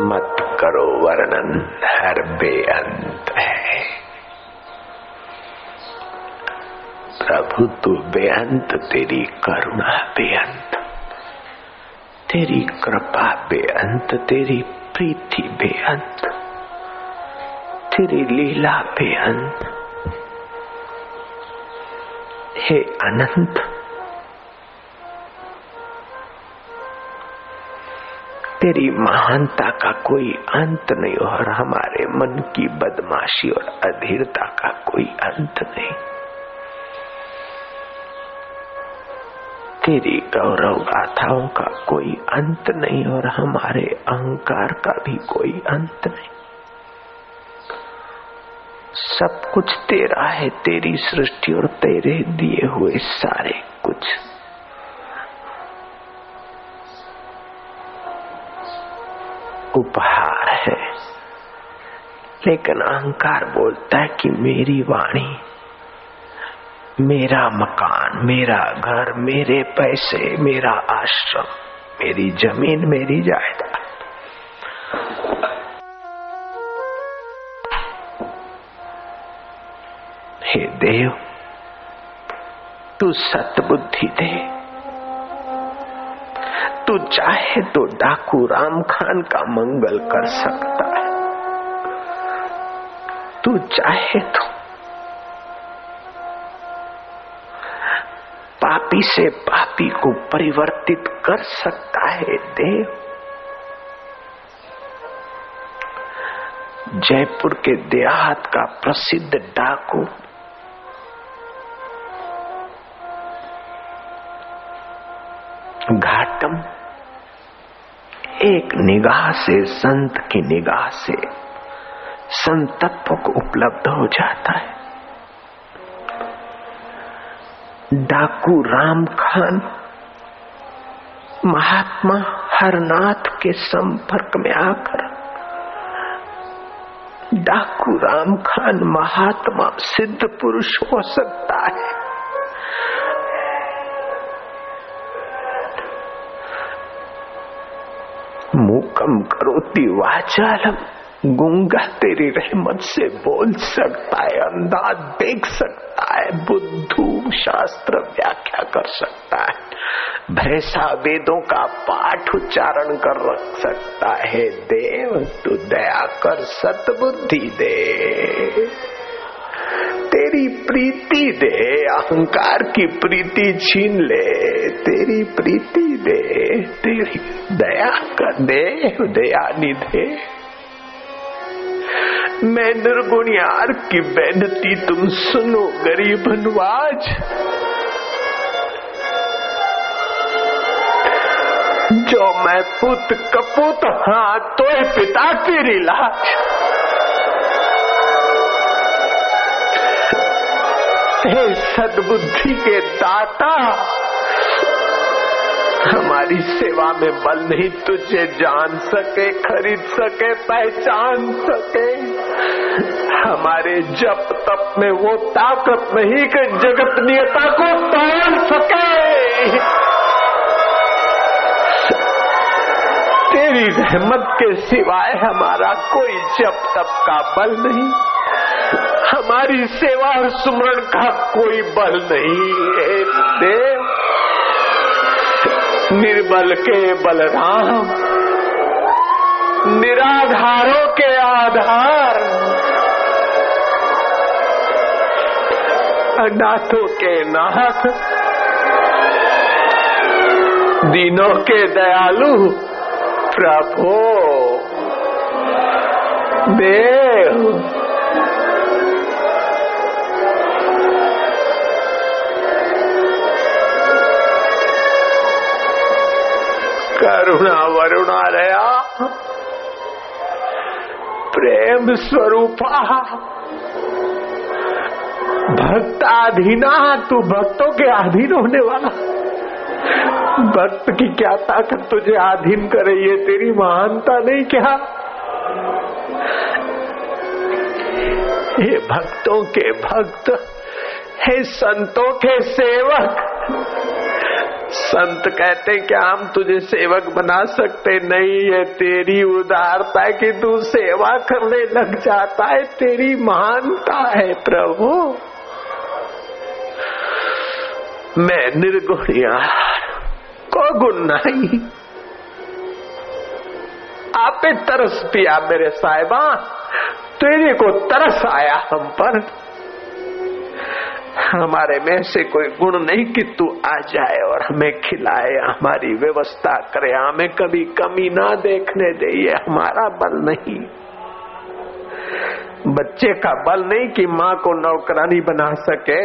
मत करो वर्णन, हर बेअंत है। प्रभु, तू बेअंत, तेरी करुणा बेअंत। तेरी कृपा बेअंत, तेरी प्रीति बेअंत। तेरी लीला बेअंत। हे अनंत तेरी महानता का कोई अंत नहीं और हमारे मन की बदमाशी और अधीरता का कोई अंत नहीं। तेरी गौरव गाथाओं का कोई अंत नहीं और हमारे अहंकार का भी कोई अंत नहीं। सब कुछ तेरा है, तेरी सृष्टि और तेरे दिए हुए सारे कुछ। उपहार है। लेकिन अहंकार बोलता है कि मेरी वाणी, मेरा मकान, मेरा घर, मेरे पैसे, मेरा आश्रम, मेरी ज़मीन, मेरी जायदाद। हे देव, तू सतबुद्धि दे। तू चाहे तो डाकू राम खान का मंगल कर सकता है। तू चाहे तो पापी से पापी को परिवर्तित कर सकता है देव। जयपुर के देहात का प्रसिद्ध डाकू घाटम एक निगाह से, संत की निगाह से संतत्व को उपलब्ध हो जाता है। डाकू राम खान, महात्मा हरनाथ के संपर्क में आकर, डाकू राम खान महात्मा सिद्ध पुरुष हो सकता है। मूकम करोती वाचालम गुंगा तेरी रहमत से बोल सकता है, अंदाज देख सकता है, बुद्धू शास्त्र व्याख्या कर सकता है। भैसा वेदों का पाठ उच्चारण कर रख सकता है, देव, तू दया कर सतबुद्धि दे। प्रीति दे, अहंकार की प्रीति छीन ले, तेरी प्रीति दे, तेरी दया कर दे दया निधे। मैं निर्गुण यार की बेनती तुम सुनो गरीब नवाज़ जो मैं पुत कपूत हाँ तो पिता तेरी लाज हे सदबुद्धि के दाता। हमारी सेवा में बल नहीं, तुझे जान सके, खरीद सके, पहचान सके। हमारे जप तप में वो ताकत नहीं कि जगत नियता को तोड़ सके। तेरी रहमत के सिवाय हमारा कोई जप तप का बल नहीं। हमारी सेवा और सुमरण का कोई बल नहीं है। देव, निर्बल के बलराम, निराधारों के आधार, अनाथों के नाथ, दीनों के दयालु, प्रभो, देव। करुणा वरुणा रया प्रेम स्वरूपा। भक्ताधीना, तू भक्तों के अधीन होने वाला। भक्त की क्या ताकत तुझे अधीन करे, ये तेरी महानता नहीं क्या? ये भक्तों के भक्त, हे संतों के सेवक संत कहते क्या हम तुझे सेवक बना सकते नहीं है, तेरी उदारता कि तू सेवा करने लग जाता है, तेरी महानता है प्रभु। मैं निर्गुण यार को गुण नहीं। आपे तरस पिया मेरे साहिबा, तेरे को तरस आया हम पर। हमारे में से कोई गुण नहीं कि तू आ जाए और हमें खिलाए, हमारी व्यवस्था करे, हमें कभी कमी ना देखने दे, ये हमारा बल नहीं। बच्चे का बल नहीं कि माँ को नौकरानी बना सके,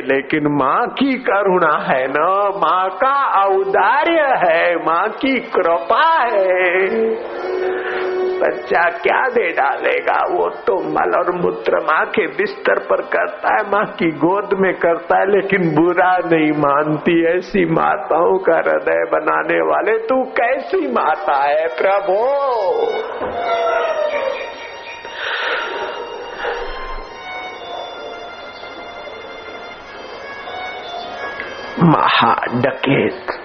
लेकिन माँ की करुणा है न, माँ का औदार्य है, माँ की कृपा है। बच्चा क्या दे डालेगा? वो तो मल और मूत्र माँ के बिस्तर पर करता है, माँ की गोद में करता है, लेकिन बुरा नहीं मानती। ऐसी माताओं का हृदय बनाने वाले, तू कैसी माता है प्रभु? महाडकेत।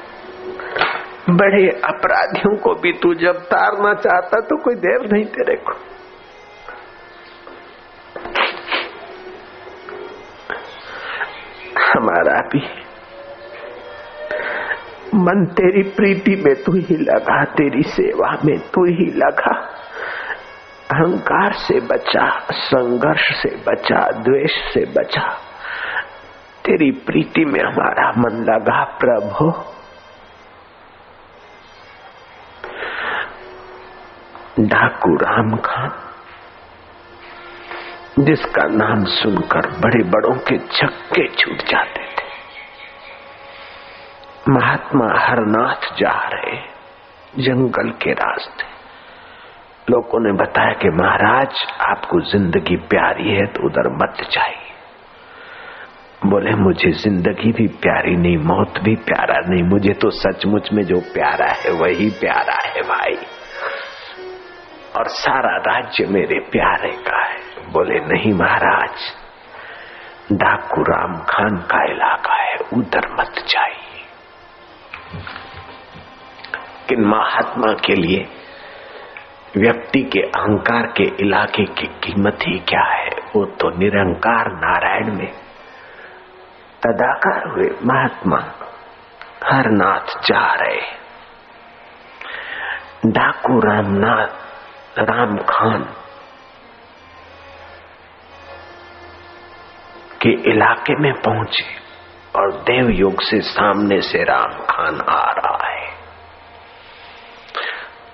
बड़े अपराधियों को भी तू जब तारना चाहता तो कोई देर नहीं तेरे को। हमारा भी मन तेरी प्रीति में तू ही लगा, तेरी सेवा में तू ही लगा। अहंकार से बचा, संघर्ष से बचा, द्वेष से बचा। तेरी प्रीति में हमारा मन लगा, प्रभु। डाकू राम खान जिसका नाम सुनकर बड़े बड़ों के छक्के छूट जाते थे। महात्मा हरनाथ जा रहे जंगल के रास्ते। लोगों ने बताया कि महाराज, आपको ज़िंदगी प्यारी है तो उधर मत जाइए। बोले, मुझे ज़िंदगी भी प्यारी नहीं, मौत भी प्यारा नहीं, मुझे तो सचमुच में जो प्यारा है वही प्यारा है भाई। और सारा राज्य मेरे प्यारे का है। बोले, नहीं महाराज, डाकू राम खान का इलाका है, उधर मत जाइए। किन महात्मा के लिए व्यक्ति के अहंकार के इलाके की कीमत ही क्या है? वो तो निरंकार नारायण में तदाकार हुए महात्मा, हरनाथ जा रहे डाकू रामनाथ राम खान के इलाके में पहुँचे और देव योग से सामने से राम खान आ रहा है।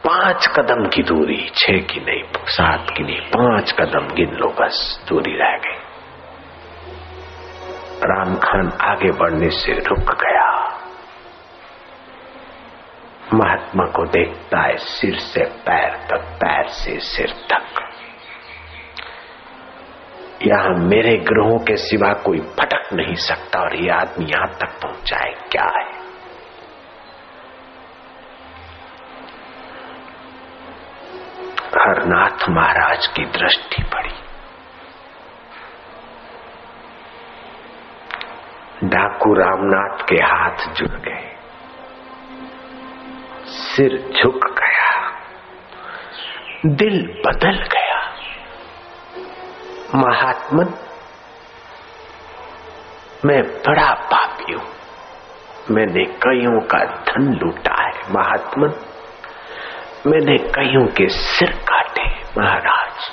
पाँच कदम की दूरी, छह की नहीं, सात की नहीं, पाँच कदम गिन लो, बस दूरी रह गई। राम खान आगे बढ़ने से रुक गया। महात्मा को देखता है सिर से पैर तक, पैर से सिर तक। यहाँ मेरे ग्रहों के सिवा कोई फटक नहीं सकता और ये आदमी यहाँ तक पहुँचाए क्या है? हरनाथ महाराज की दृष्टि पड़ी। डाकू रामनाथ के हाथ जुड़ गए। सिर झुक गया। दिल बदल गया। महात्मन मैं बड़ा पापी हूँ। मैंने कईयों का धन लूटा है महात्मन मैंने कईयों के सिर काटे महाराज।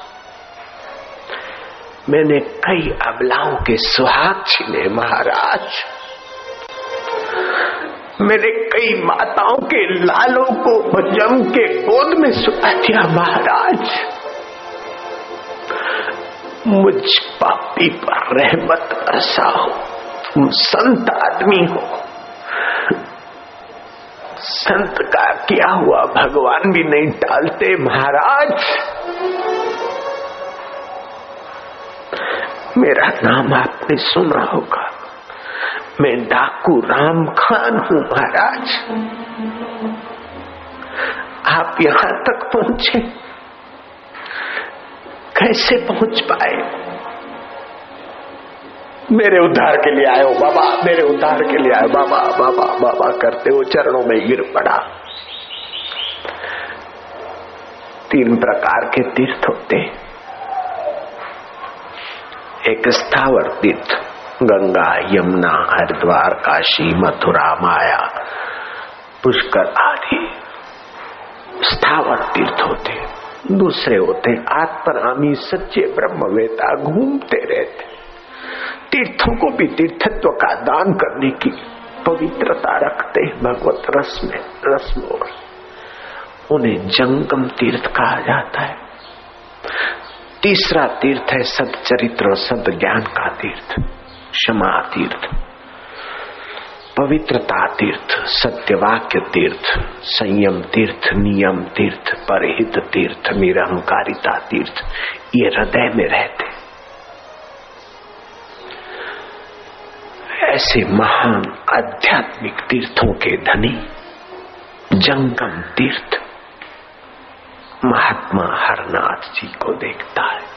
मैंने कई अबलाओं के सुहाग छीने, महाराज। मेरे कई माताओं के लालों को जम के गोद में सुना दिया महाराज। मुझ पापी पर रहमत बरसा हो, तुम संत आदमी हो। संत का क्या हुआ भगवान भी नहीं टालते महाराज। मेरा नाम आपने सुना होगा। मैं डाकू राम खान हूँ, महाराज। आप यहाँ तक पहुँचे। कैसे पहुँच पाए? मेरे उद्धार के लिए आयो, बाबा, मेरे उद्धार के लिए आयो, बाबा बाबा बाबा करते हो चरणों में गिर पड़ा। तीन प्रकार के तीर्थ होते। एक स्थावर तीर्थ। गंगा, यमुना, हरिद्वार, काशी, मथुरा, माया, पुष्कर आदि स्थावर तीर्थ होते, दूसरे होते आत्मरामी सच्चे ब्रह्मवेता घूमते रहते। तीर्थों को भी तीर्थत्व का दान करने की पवित्रता रखते भगवत रस में रस में उन्हें जंगम तीर्थ कहा जाता है। तीसरा तीर्थ है सदचरित्र और सद ज्ञान का तीर्थ। क्षमा तीर्थ, पवित्रता तीर्थ, सत्यवाक्य तीर्थ, संयम तीर्थ, नियम तीर्थ, परहित तीर्थ, निरहंकारिता तीर्थ, ये हृदय में रहते। ऐसे महान आध्यात्मिक तीर्थों के धनी, जंगम तीर्थ, महात्मा हरनाथ जी को देखता है।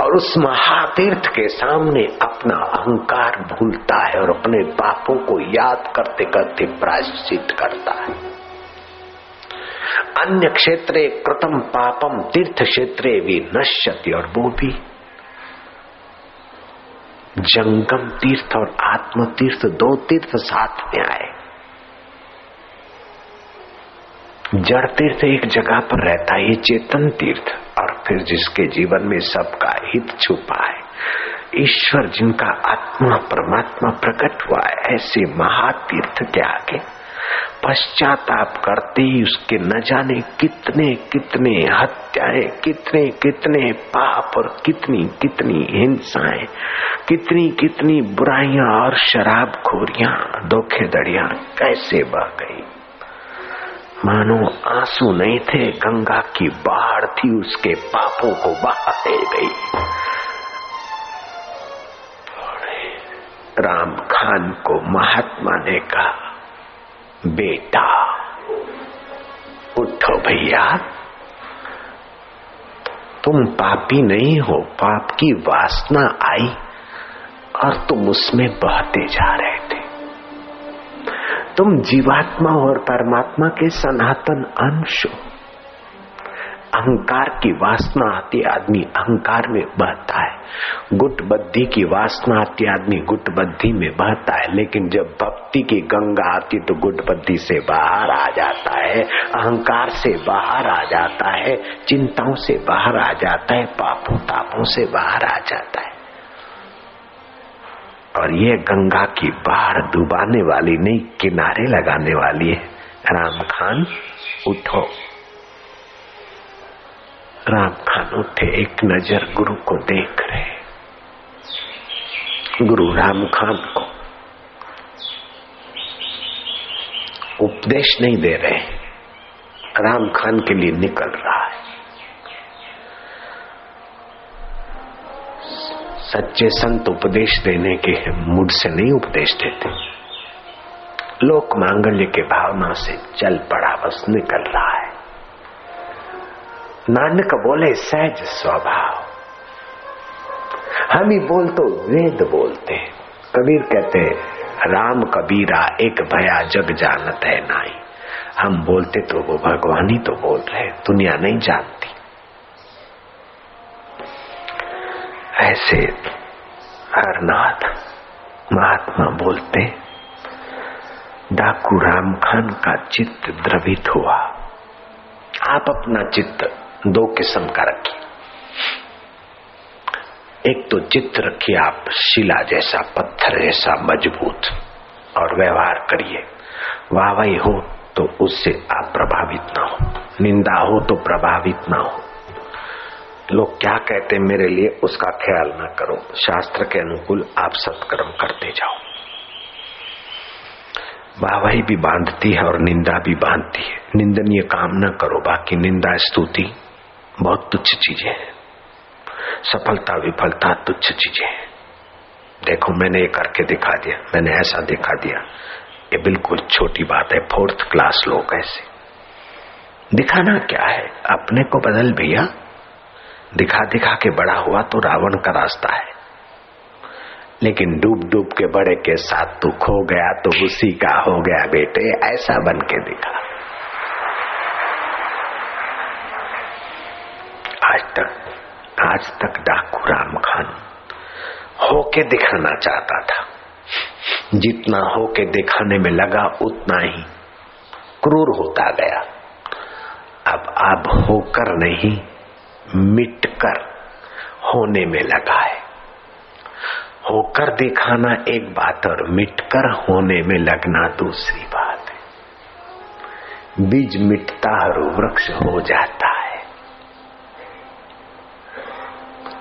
और उस महातीर्थ के सामने अपना अहंकार भूलता है और अपने पापों को याद करते करते प्रायश्चित करता है। अन्य क्षेत्रे कृतम पापम, तीर्थ क्षेत्रे भी नश्यति और वो भी। जंगम तीर्थ और आत्म तीर्थ दो तीर्थ साथ में आए। जड़ तीर्थ एक जगह पर रहता है, ये चेतन तीर्थ। और फिर जिसके जीवन में सबका हित छुपा है, ईश्वर जिनका आत्मा परमात्मा प्रकट हुआ है, ऐसे महातीर्थ आगे पश्चाताप करते ही उसके न जाने कितने कितने हत्याएँ, कितने कितने पाप और कितनी कितनी हिंसाएँ, कितनी कितनी बुराइयाँ और शराब खोरियाँ धोखेधड़ियाँ कैसे बह गई। मानो आँसू नहीं थे, गंगा की बाढ़ थी, उसके पापों को बहाते गई। राम खान को महात्मा ने कहा, बेटा, उठो भैया। तुम पापी नहीं हो, पाप की वासना आई और तुम उसमें बहते जा रहे तुम जीवात्मा और परमात्मा के सनातन अंश हो। अहंकार की वासना आती आदमी अहंकार में बहता है। गुटबद्धी की वासना आती आदमी गुटबद्धी में बहता है। लेकिन जब भक्ति की गंगा आती तो गुटबद्धी से बाहर आ जाता है। अहंकार से बाहर आ जाता है। चिंताओं से बाहर आ जाता है। पापों तापों से बाहर आ जाता है। और ये गंगा की बाढ़ डुबाने वाली नहीं, किनारे लगाने वाली है। राम खान, उठो। राम खान उठे, एक नज़र गुरु को देख रहे। गुरु राम खान को उपदेश नहीं दे रहे। राम खान के लिए निकल रहा है। सच्चे संत उपदेश देने के मूड से नहीं उपदेश देते। लोक मांगल्य के भावना से चल पड़ा, बस निकल रहा है। नानक बोले, सहज स्वभाव। हम ही बोल तो वेद बोलते हैं। कबीर कहते हैं, राम कबीरा, एक भया जग जानत है नाई। हम बोलते तो वो भगवान ही तो बोल रहे दुनिया नहीं जानती। ऐसे हरनाथ महात्मा बोलते, डाकू राम खान का चित्त द्रवित हुआ। आप अपना चित्त दो किस्म का रखिए। एक तो चित्त रखिए आप शिला जैसा, पत्थर जैसा, मज़बूत, और व्यवहार करिए। वाहवाही हो तो उससे आप प्रभावित ना हो। निंदा हो तो प्रभावित ना हो। लोग क्या कहते हैं मेरे लिए, उसका ख्याल ना करो। शास्त्र के अनुकूल आप सत्कर्म करते जाओ। वाहवाही भी बांधती है और निंदा भी बांधती है। निंदनीय काम न करो, बाकी निंदा स्तुति बहुत तुच्छ चीज़ें हैं। सफलता, विफलता तुच्छ चीज़ें हैं। देखो, मैंने ये करके दिखा दिया, मैंने ऐसा दिखा दिया। ये बिल्कुल छोटी बात है, फोर्थ क्लास लोग ऐसे। दिखाना क्या है? अपने को बदल भैया। दिखा दिखा के बड़ा हुआ तो रावण का रास्ता है। लेकिन डूब डूब के बड़े के साथ तू खो गया तो उसी का हो गया बेटे, ऐसा बन के दिखा। आज तक आज तक डाकू राम खान होके दिखाना चाहता था। जितना होके दिखाने में लगा, उतना ही क्रूर होता गया। अब अब होकर नहीं मिटकर होने में लगा है होकर दिखाना एक बात और मिटकर होने में लगना दूसरी बात है। बीज मिटता और वृक्ष हो जाता है।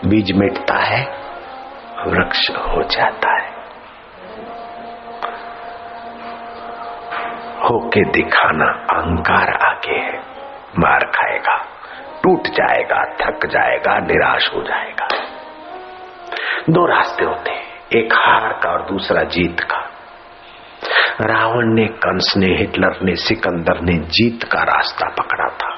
बीज मिटता है, वृक्ष हो जाता है। होके दिखाना अहंकार आगे है, मार खाएगा। टूट जाएगा, थक जाएगा, निराश हो जाएगा। दो रास्ते होते हैं, एक हार का और दूसरा जीत का। रावण ने कंस ने, हिटलर ने, सिकंदर ने जीत का रास्ता पकड़ा था।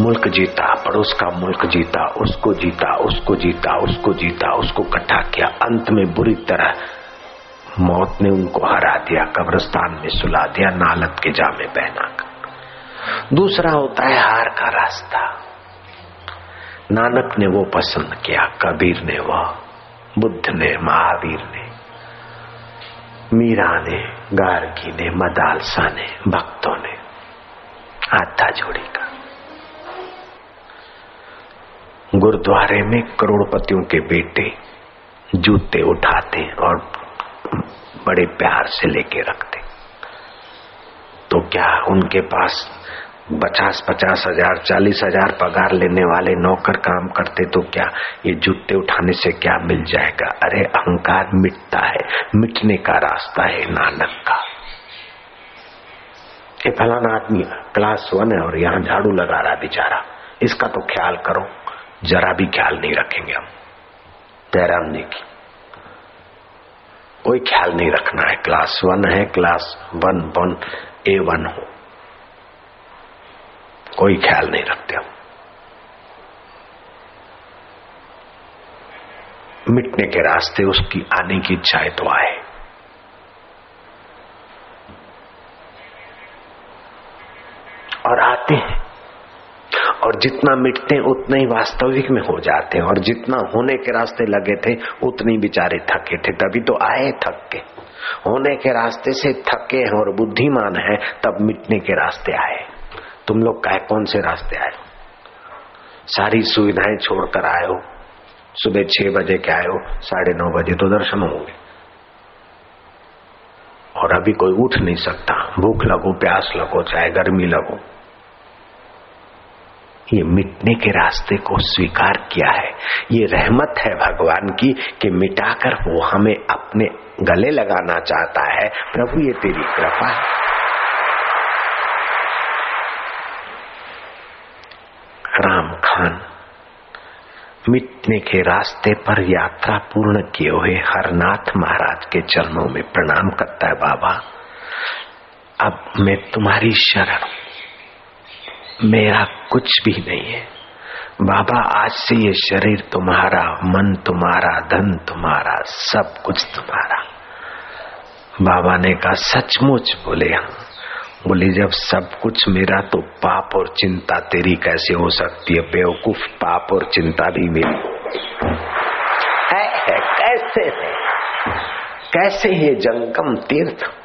मुल्क जीता, पड़ोस का मुल्क जीता, उसको जीता उसको जीता उसको जीता, उसको इकट्ठा किया। अंत में बुरी तरह मौत ने उनको हरा दिया, कब्रस्तान में सुला दिया, नालत के जामे पहना दूसरा होता है हार का रास्ता। नानक ने वो पसंद किया, कबीर ने वह बुद्ध ने, महावीर ने, मीरा ने, गार्गी ने, मदालसा ने, भक्तों ने हाथा जोड़ी का। गुरुद्वारे में करोड़पतियों के बेटे जूते उठाते और बड़े प्यार से लेके रखते। तो क्या उनके पास पचास पचास हज़ार, चालीस हज़ार पगार लेने वाले नौकर काम करते तो क्या ये जूते उठाने से क्या मिल जाएगा? अरे, अहंकार मिटता है, मिटने का रास्ता है नानक का। ये फलाना आदमी क्लास वन है और यहाँ झाड़ू लगा रहा बेचारा। इसका तो ख्याल करो, जरा भी ख्याल नहीं रखेंगे हम। जयराम जी की कोई ख्याल नहीं रखना है। क्लास वन है, class one one A one हो। कोई ख्याल नहीं रखते हम। मिटने के रास्ते उसकी आने की इच्छा है तो आए। और आते हैं। और जितना मिटते हैं, उतना ही वास्तविक में हो जाते हैं। और जितना होने के रास्ते लगे थे, उतने बेचारे थके थे। तभी तो आए थक के। होने के रास्ते से थके हैं और बुद्धिमान है, तब मिटने के रास्ते आए। तुम लोग कहे, कौन से रास्ते आए सारी सुविधाएँ छोड़कर आए हो। सुबह छह बजे के आए हो, साढ़े नौ बजे तो दर्शन होंगे। और अभी कोई उठ नहीं सकता। भूख लगो, प्यास लगो, चाहे गर्मी लगो। ये मिटने के रास्ते को स्वीकार किया है। ये रहमत है भगवान की कि मिटाकर वो हमें अपने गले लगाना चाहता है। प्रभु, ये तेरी कृपा है। राम खान, मिटने के रास्ते पर यात्रा पूर्ण किए हुए हरनाथ महाराज के चरणों में प्रणाम करता है बाबा। अब मैं तुम्हारी शरण मेरा कुछ भी नहीं है। बाबा आज से ये शरीर तुम्हारा मन तुम्हारा धन तुम्हारा सब कुछ तुम्हारा। बाबा ने कहा सचमुच बोले हम बोली जब सब कुछ मेरा तो पाप और चिंता तेरी कैसे हो सकती है? बेवकूफ़ पाप और चिंता भी मेरी। है, है कैसे है? कैसे ये जंगम तीर्थ